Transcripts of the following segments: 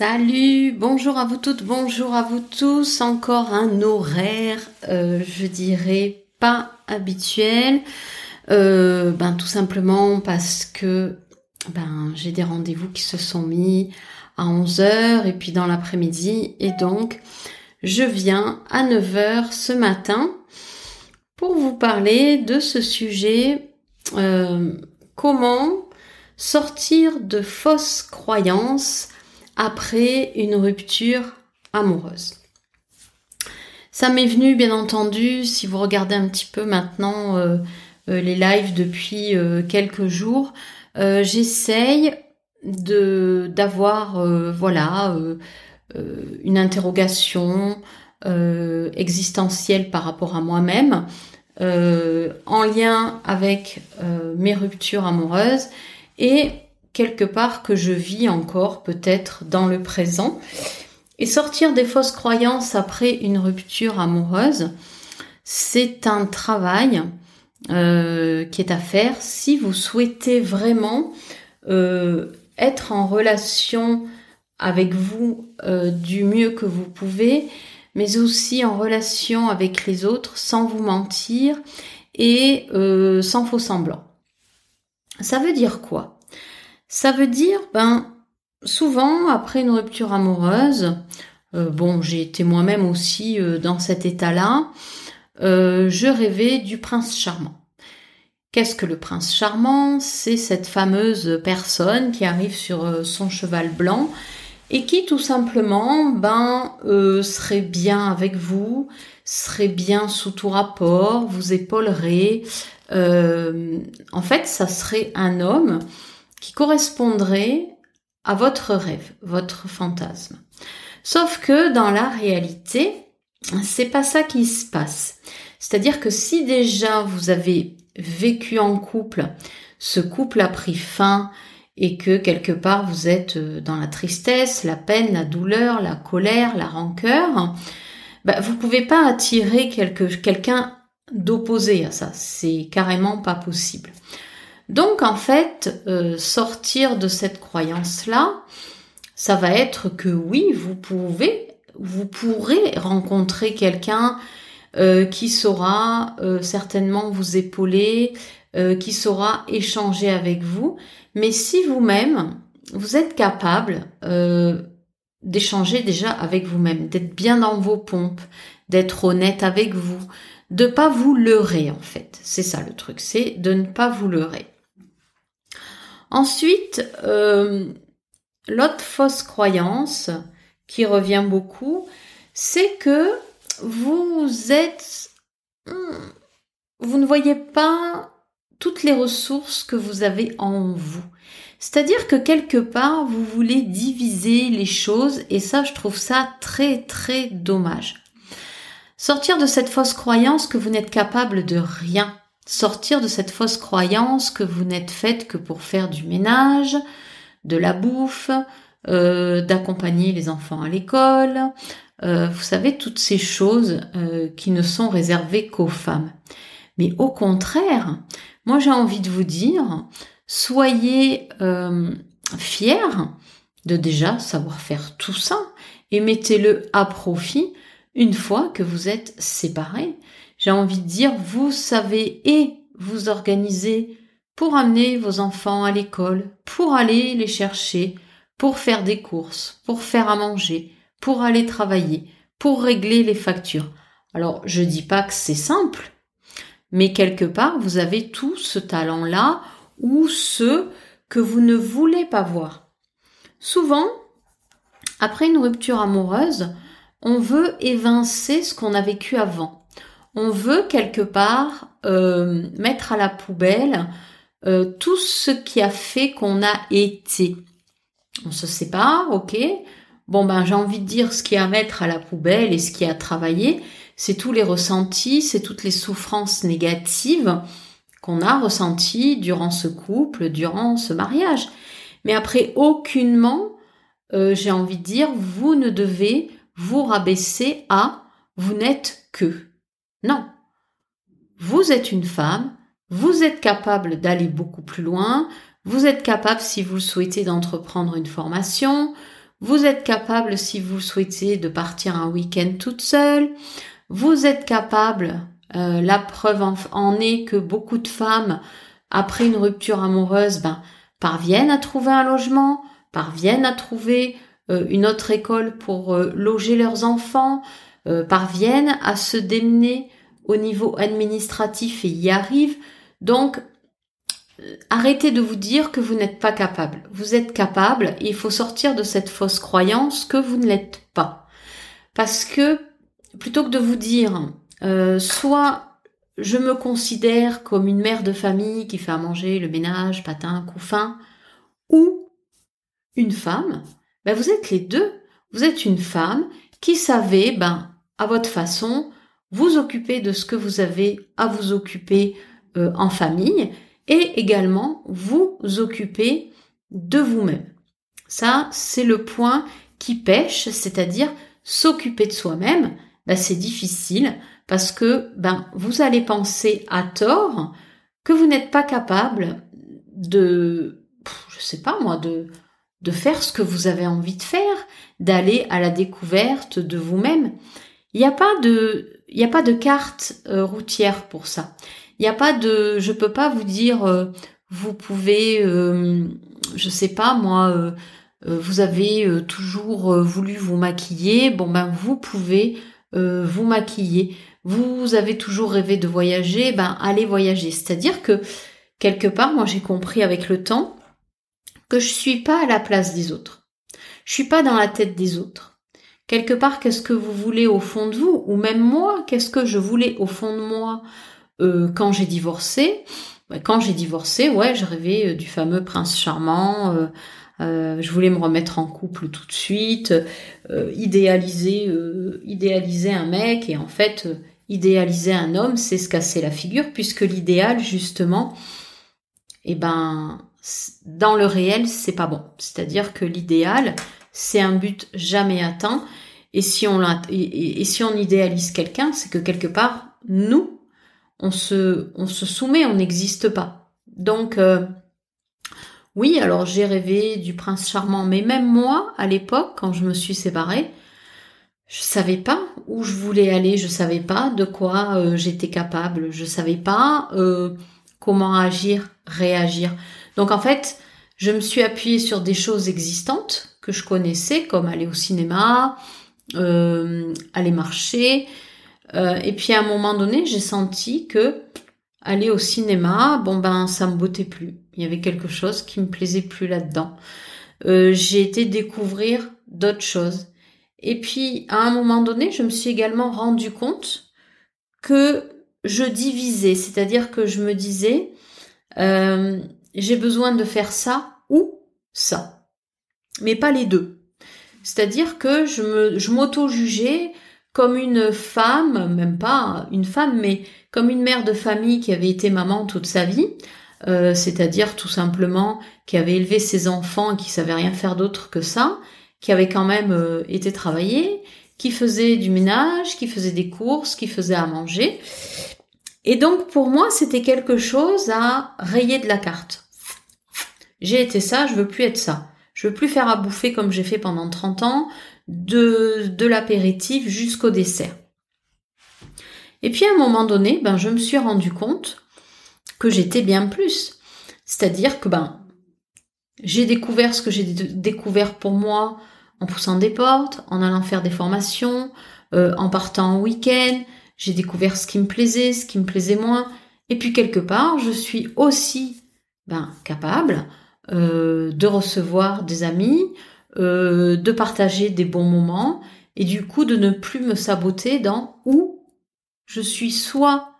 Salut, bonjour à vous toutes, bonjour à vous tous. Encore un horaire, euh, je dirais pas habituel. Euh, ben tout simplement parce que ben j'ai des rendez-vous qui se sont mis à 11h et puis dans l'après-midi et donc je viens à 9h ce matin pour vous parler de ce sujet euh, comment sortir de fausses croyances après une rupture amoureuse. Ça m'est venu bien entendu si vous regardez un petit peu maintenant euh, euh, les lives depuis euh, quelques jours, j'essaye de d'avoir voilà une interrogation existentielle par rapport à moi-même en lien avec mes ruptures amoureuses et quelque part que je vis encore peut-être dans le présent. Et sortir des fausses croyances après une rupture amoureuse, c'est un travail euh, qui est à faire si vous souhaitez vraiment euh, être en relation avec vous euh, du mieux que vous pouvez, mais aussi en relation avec les autres sans vous mentir et sans faux semblant. Ça veut dire quoi? Ça veut dire, ben, souvent, après une rupture amoureuse, euh, bon, j'ai été moi-même aussi euh, dans cet état-là, euh, je rêvais du prince charmant. Qu'est-ce que le prince charmant? C'est cette fameuse personne qui arrive sur son cheval blanc et qui tout simplement ben serait bien avec vous, serait bien sous tout rapport, vous épaulerait. en fait, ça serait un homme qui correspondrait à votre rêve, votre fantasme. Sauf que dans la réalité, c'est pas ça qui se passe. C'est-à-dire que si déjà vous avez vécu en couple, ce couple a pris fin et que quelque part vous êtes euh, dans la tristesse, la peine, la douleur, la colère, la rancœur, bah, vous pouvez pas attirer quelqu'un d'opposé à ça. C'est carrément pas possible. Donc en fait, euh, sortir de cette croyance-là, ça va être que oui, vous pouvez, vous pourrez rencontrer quelqu'un euh, qui saura euh, certainement vous épauler, qui saura échanger avec vous, mais si vous-même, vous êtes capable d'échanger déjà avec vous-même, d'être bien dans vos pompes, d'être honnête avec vous, de pas vous leurrer en fait. C'est ça le truc, c'est de ne pas vous leurrer. Ensuite, euh, l'autre fausse croyance qui revient beaucoup, c'est que vous êtes... Hmm, vous ne voyez pas toutes les ressources que vous avez en vous. C'est-à-dire que quelque part, vous voulez diviser les choses et ça, je trouve ça très très dommage. Sortir de cette fausse croyance que vous n'êtes capable de rien, sortir de cette fausse croyance que vous n'êtes faite que pour faire du ménage, de la bouffe, euh, d'accompagner les enfants à l'école, euh, vous savez, toutes ces choses euh, qui ne sont réservées qu'aux femmes. Mais au contraire, moi j'ai envie de vous dire, soyez fiers de déjà savoir faire tout ça et mettez-le à profit une fois que vous êtes séparés j'ai envie de dire, vous savez et vous organiser pour amener vos enfants à l'école, pour aller les chercher, pour faire des courses, pour faire à manger, pour aller travailler, pour régler les factures. Alors, je dis pas que c'est simple, mais quelque part, vous avez tout ce talent-là ou ce que vous ne voulez pas voir. Souvent, après une rupture amoureuse, on veut évincer ce qu'on a vécu avant on veut quelque part euh, mettre à la poubelle euh, tout ce qui a fait qu'on a été. On se sépare, ok. Bon ben j'ai envie de dire ce qui a à mettre à la poubelle et ce qui a travaillé, c'est tous les ressentis, c'est toutes les souffrances négatives qu'on a ressenties durant ce couple, durant ce mariage. Mais après, aucunement, euh, j'ai envie de dire, vous ne devez vous rabaisser à vous n'êtes que. Non. Vous êtes une femme, vous êtes capable d'aller beaucoup plus loin, vous êtes capable, si vous le souhaitez, d'entreprendre une formation, Vous êtes capable, si vous souhaitez, de partir un week-end toute seule. Vous êtes capable, euh, la preuve en, est que beaucoup de femmes, après une rupture amoureuse, ben, parviennent à trouver un logement, parviennent à trouver euh, une autre école pour euh, loger leurs enfants, parviennent à se démener au niveau administratif et y arrivent. Donc, arrêtez de vous dire que vous n'êtes pas capable. Vous êtes capable et il faut sortir de cette fausse croyance que vous ne l'êtes pas. Parce que plutôt que de vous dire euh, soit je me considère comme une mère de famille qui fait à manger, le ménage, patin, couffin, ou une femme, ben vous êtes les deux. Vous êtes une femme qui savait, ben, à votre façon, vous occuper de ce que vous avez à vous occuper euh, en famille et également vous occuper de vous-même. Ça, c'est le point qui pêche, c'est-à-dire s'occuper de soi-même, ben, c'est difficile parce que ben, vous allez penser à tort que vous n'êtes pas capable de, je sais pas moi, de, de faire ce que vous avez envie de faire, d'aller à la découverte de vous-même. Il n'y a pas de, a pas de carte euh, routière pour ça. Il n'y a pas de, je peux pas vous dire, euh, vous pouvez, euh, je sais pas moi, vous avez toujours voulu vous maquiller, bon ben vous pouvez vous maquiller. Vous avez toujours rêvé de voyager, ben allez voyager. C'est-à-dire que quelque part, moi j'ai compris avec le temps que je suis pas à la place des autres. Je suis pas dans la tête des autres quelque part, qu'est-ce que vous voulez au fond de vous Ou même moi, qu'est-ce que je voulais au fond de moi? Euh, quand j'ai divorcé Quand j'ai divorcé, ouais, je rêvais euh, du fameux prince charmant. Euh, je voulais me remettre en couple tout de suite, idéaliser, idéaliser un mec et en fait idéaliser un homme, c'est se casser la figure puisque l'idéal justement, eh ben dans le réel c'est pas bon. C'est-à-dire que l'idéal c'est un but jamais atteint. Et si on, et, si on idéalise quelqu'un, c'est que quelque part, nous, on se, on se soumet, on n'existe pas. Donc, euh, oui, alors j'ai rêvé du prince charmant, mais même moi, à l'époque, quand je me suis séparée, je savais pas où je voulais aller, je savais pas de quoi euh, j'étais capable, je savais pas euh, comment agir, réagir. Donc en fait, je me suis appuyée sur des choses existantes que je connaissais, comme aller au cinéma, euh, aller marcher. Euh, et puis à un moment donné, j'ai senti que aller au cinéma, bon ben ça me bottait plus. Il y avait quelque chose qui me plaisait plus là-dedans. Euh, j'ai été découvrir d'autres choses. Et puis à un moment donné, je me suis également rendu compte que je divisais, c'est-à-dire que je me disais j'ai besoin de faire ça ou ça mais pas les deux. C'est-à-dire que je m'auto-jugeais comme une femme, même pas une femme, mais comme une mère de famille qui avait été maman toute sa vie, euh, c'est-à-dire tout simplement qui avait élevé ses enfants et qui savait rien faire d'autre que ça, qui avait quand même euh, été travailler, qui faisait du ménage, qui faisait des courses, qui faisait à manger. Et donc pour moi, c'était quelque chose à rayer de la carte. J'ai été ça, je veux plus être ça. Je veux plus faire à bouffer comme j'ai fait pendant 30 ans, de, de l'apéritif jusqu'au dessert. Et puis à un moment donné, ben, je me suis rendu compte que j'étais bien plus. C'est-à-dire que ben, j'ai découvert ce que j'ai découvert pour moi en poussant des portes, en allant faire des formations, euh, en partant en week-end. J'ai découvert ce qui me plaisait, ce qui me plaisait moins. Et puis quelque part, je suis aussi ben, capable euh, de recevoir des amis, euh, de partager des bons moments et du coup de ne plus me saboter dans où je suis soit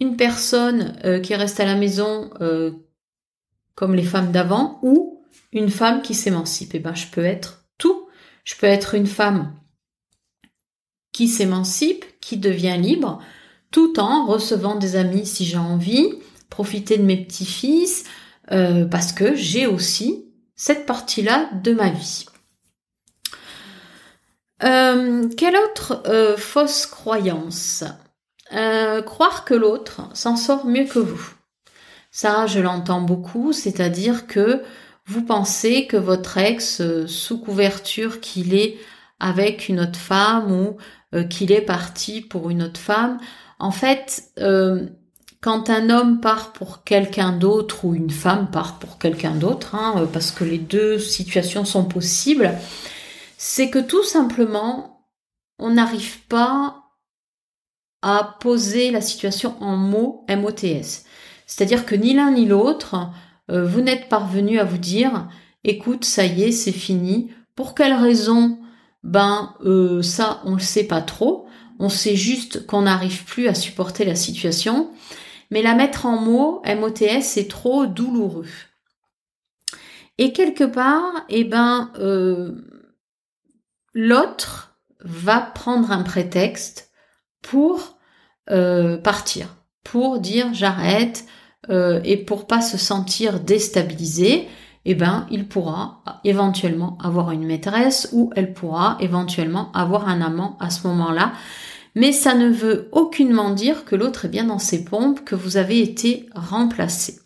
une personne euh, qui reste à la maison comme les femmes d'avant ou une femme qui s'émancipe. Et eh ben je peux être tout. Je peux être une femme qui s'émancipe, qui devient libre, tout en recevant des amis si j'ai envie, profiter de mes petits-fils, euh, parce que j'ai aussi cette partie-là de ma vie. Euh, quelle autre euh, fausse croyance? Croire que l'autre s'en sort mieux que vous. Ça, je l'entends beaucoup, c'est-à-dire que vous pensez que votre ex, sous couverture qu'il est avec une autre femme ou qu'il est parti pour une autre femme, en fait, quand un homme part pour quelqu'un d'autre ou une femme part pour quelqu'un d'autre, hein, parce que les deux situations sont possibles, c'est que tout simplement, on n'arrive pas à poser la situation en mots MOTS. C'est-à-dire que ni l'un ni l'autre, euh, vous n'êtes parvenu à vous dire, écoute, ça y est, c'est fini. Pour quelle raison? Ben, euh, ça, on le sait pas trop. On sait juste qu'on n'arrive plus à supporter la situation. Mais la mettre en mots, MOTS, c'est trop douloureux. Et quelque part, eh ben, euh, l'autre va prendre un prétexte pour partir, pour dire j'arrête, euh, et pour pas se sentir déstabilisé, eh ben, il pourra éventuellement avoir une maîtresse ou elle pourra éventuellement avoir un amant à ce moment-là. Mais ça ne veut aucunement dire que l'autre est bien dans ses pompes, que vous avez été remplacé.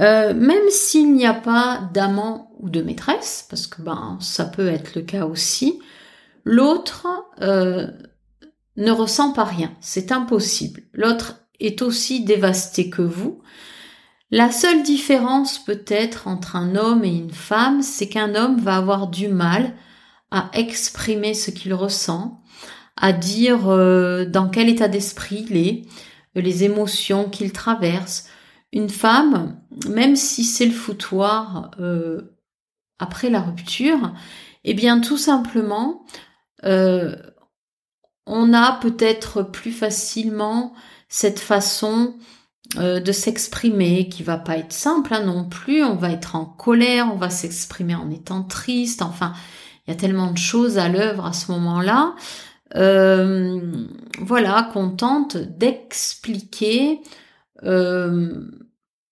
Euh, même s'il n'y a pas d'amant ou de maîtresse, parce que ben ça peut être le cas aussi, l'autre euh, ne ressent pas rien. C'est impossible. L'autre est aussi dévasté que vous. La seule différence peut-être entre un homme et une femme, c'est qu'un homme va avoir du mal à exprimer ce qu'il ressent, à dire euh, dans quel état d'esprit il est, les émotions qu'il traverse. Une femme, même si c'est le foutoir euh, après la rupture, eh bien tout simplement, euh, on a peut-être plus facilement cette façon euh, de s'exprimer qui va pas être simple hein, non plus. On va être en colère, on va s'exprimer en étant triste. Enfin, il y a tellement de choses à l'œuvre à ce moment-là. Euh, voilà, qu'on tente d'expliquer. Euh,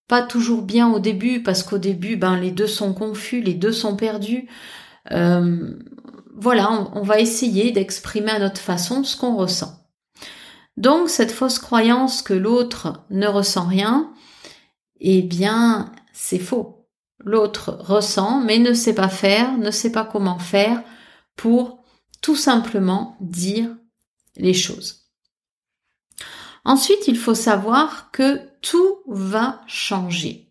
pas toujours bien au début parce qu'au début, ben les deux sont confus, les deux sont perdus. voilà, on va essayer d'exprimer à notre façon ce qu'on ressent. Donc cette fausse croyance que l'autre ne ressent rien, eh bien c'est faux. L'autre ressent mais ne sait pas faire, ne sait pas comment faire pour tout simplement dire les choses. Ensuite, il faut savoir que tout va changer.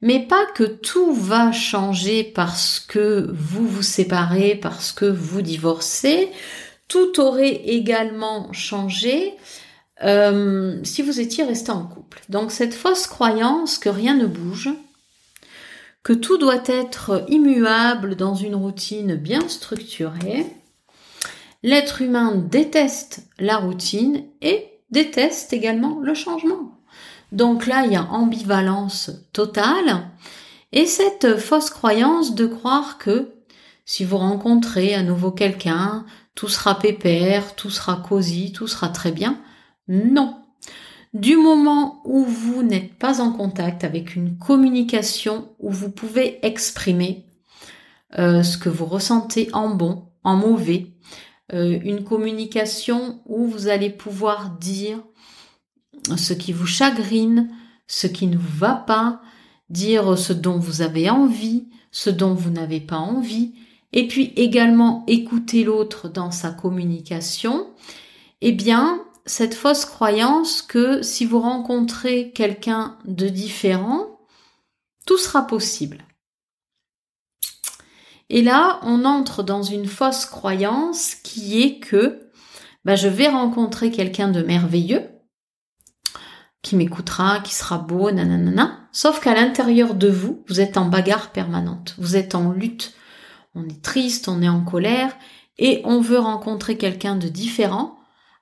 Mais pas que tout va changer parce que vous vous séparez, parce que vous divorcez, tout aurait également changé euh, si vous étiez resté en couple. Donc cette fausse croyance que rien ne bouge, que tout doit être immuable dans une routine bien structurée, l'être humain déteste la routine et déteste également le changement. Donc là, il y a ambivalence totale et cette fausse croyance de croire que si vous rencontrez à nouveau quelqu'un, tout sera pépère, tout sera cosy, tout sera très bien. Non. Du moment où vous n'êtes pas en contact avec une communication où vous pouvez exprimer euh, ce que vous ressentez en bon, en mauvais, euh, une communication où vous allez pouvoir dire ce qui vous chagrine, ce qui ne vous va pas, dire ce dont vous avez envie, ce dont vous n'avez pas envie, et puis également écouter l'autre dans sa communication, eh bien, cette fausse croyance que si vous rencontrez quelqu'un de différent, tout sera possible. Et là, on entre dans une fausse croyance qui est que bah, je vais rencontrer quelqu'un de merveilleux, qui m'écoutera, qui sera beau, nanana. Sauf qu'à l'intérieur de vous, vous êtes en bagarre permanente, vous êtes en lutte on est triste, on est en colère, et on veut rencontrer quelqu'un de différent,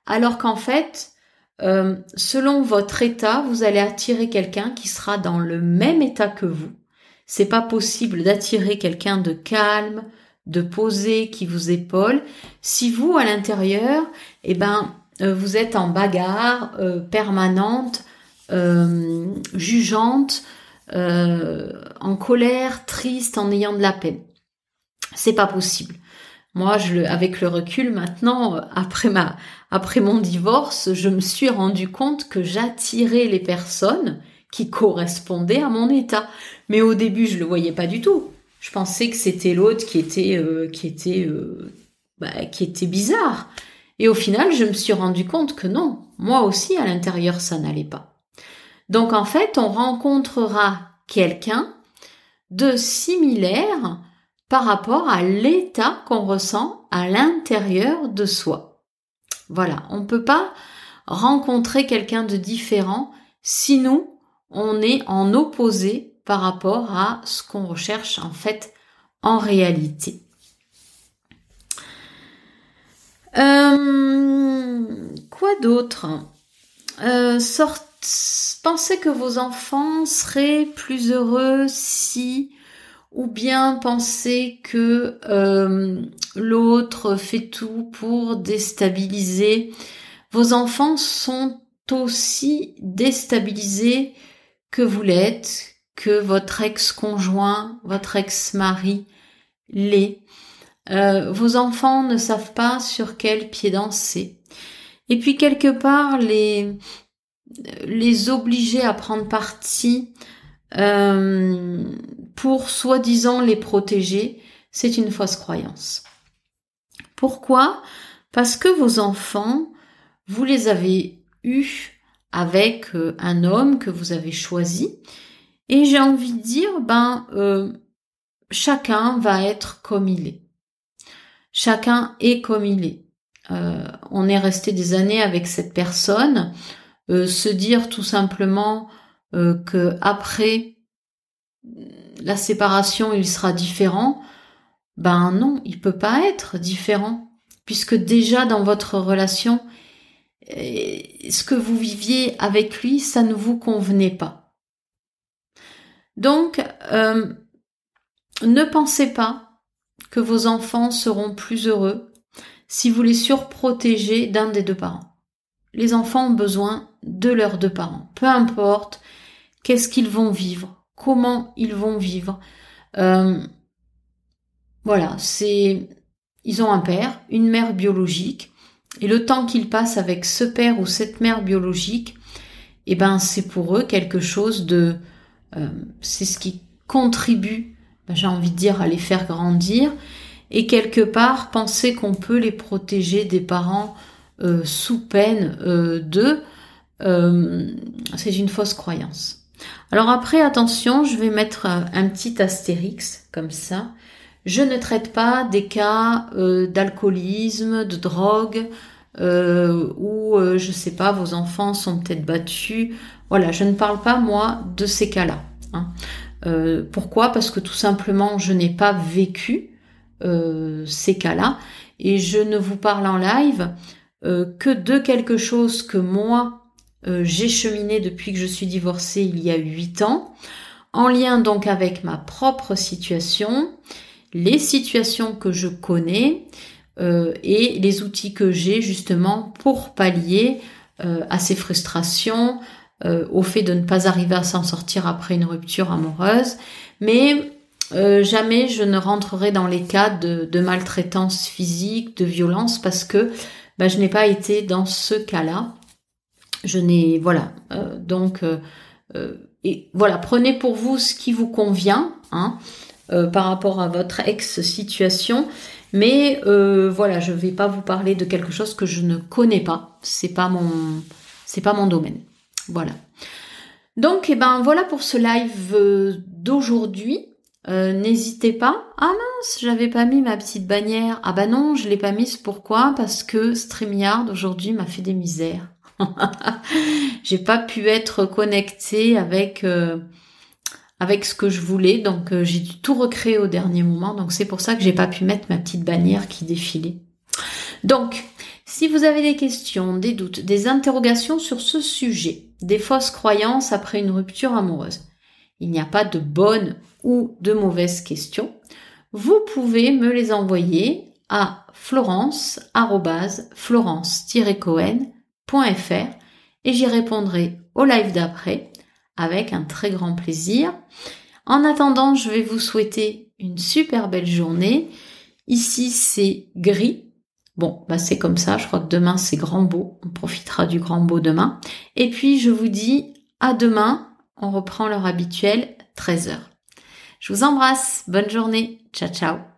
alors qu'en fait, euh, selon votre état, vous allez attirer quelqu'un qui sera dans le même état que vous. C'est pas possible d'attirer quelqu'un de calme, de posé, qui vous épaule, si vous, à l'intérieur, eh ben, euh, vous êtes en bagarre euh, permanente, jugeante, en colère, triste, en ayant de la peine. C'est pas possible. Moi, avec le recul maintenant, après mon divorce, je me suis rendu compte que j'attirais les personnes qui correspondaient à mon état. Mais au début, je le voyais pas du tout. Je pensais que c'était l'autre qui était euh, euh, bah, qui était bizarre. Et au final, je me suis rendu compte que non, moi aussi à l'intérieur, ça n'allait pas. Donc en fait, on rencontrera quelqu'un de similaire par rapport à l'état qu'on ressent à l'intérieur de soi. Voilà, on ne peut pas rencontrer quelqu'un de différent si nous, on est en opposé par rapport à ce qu'on recherche en fait en réalité. Euh, quoi d'autre? Euh, Pensez que vos enfants seraient plus heureux si ou bien pensez que euh, l'autre fait tout pour déstabiliser. Vos enfants sont aussi déstabilisés que vous l'êtes, que votre ex-conjoint, votre ex-mari l'est. Euh, vos enfants ne savent pas sur quel pied danser. Et puis quelque part, les, les obliger à prendre parti euh, pour soi-disant les protéger, c'est une fausse croyance. Pourquoi? Parce que vos enfants, vous les avez eus avec euh, un homme que vous avez choisi et j'ai envie de dire, ben, euh, chacun va être comme il est. Chacun est comme il est. Euh, on est resté des années avec cette personne. Euh, se dire tout simplement que après la séparation, il sera différent. Ben non, il peut pas être différent, puisque déjà dans votre relation, ce que vous viviez avec lui, ça ne vous convenait pas. Donc, euh, ne pensez pas que vos enfants seront plus heureux si vous les surprotégez d'un des deux parents. Les enfants ont besoin de leurs deux parents, peu importe qu'est-ce qu'ils vont vivre, comment ils vont vivre. Euh, voilà, c'est ils ont un père, une mère biologique, et le temps qu'ils passent avec ce père ou cette mère biologique, eh ben c'est pour eux quelque chose de euh, c'est ce qui contribue, ben, j'ai envie de dire, à les faire grandir. Et quelque part, penser qu'on peut les protéger des parents euh, sous peine euh, c'est une fausse croyance. Alors après, attention, je vais mettre un petit astérix comme ça. Je ne traite pas des cas d'alcoolisme, de drogue, euh, ou je sais pas, vos enfants sont peut-être battus voilà, je ne parle pas moi de ces cas-là. Hein. Euh, pourquoi? Parce que tout simplement, je n'ai pas vécu euh, ces cas-là et je ne vous parle en live euh, que de quelque chose que moi j'ai cheminé depuis que je suis divorcée il y a huit ans, en lien donc avec ma propre situation, les situations que je connais et les outils que j'ai justement pour pallier à ces frustrations, euh, au fait de ne pas arriver à s'en sortir après une rupture amoureuse, mais euh, jamais je ne rentrerai dans les cas de, maltraitance physique, de violence, parce que bah, je n'ai pas été dans ce cas-là. Je n'ai voilà euh, donc et voilà prenez pour vous ce qui vous convient hein, par rapport à votre ex situation. Mais voilà, je ne vais pas vous parler de quelque chose que je ne connais pas. C'est pas mon, c'est pas mon domaine. Voilà. Donc, eh ben voilà pour ce live euh, d'aujourd'hui. Euh, n'hésitez pas. Ah mince, j'avais pas mis ma petite bannière. Ah bah non, je l'ai pas mise. Pourquoi? Parce que StreamYard aujourd'hui m'a fait des misères. j'ai pas pu être connectée avec euh, avec ce que je voulais, donc j'ai dû tout recréer au dernier moment. Donc c'est pour ça que j'ai pas pu mettre ma petite bannière qui défilait. Donc, si vous avez des questions, des doutes, des interrogations sur ce sujet, des fausses croyances après une rupture amoureuse. Il n'y a pas de bonnes ou de mauvaises questions. Vous pouvez me les envoyer à et j'y répondrai au live d'après avec un très grand plaisir. En attendant, je vais vous souhaiter une super belle journée. Ici, c'est gris Bon, bah c'est comme ça, je crois que demain c'est grand beau, on profitera du grand beau demain. Et puis je vous dis à demain, on reprend l'heure habituelle, 13h. Je vous embrasse. Bonne journée. Ciao ciao.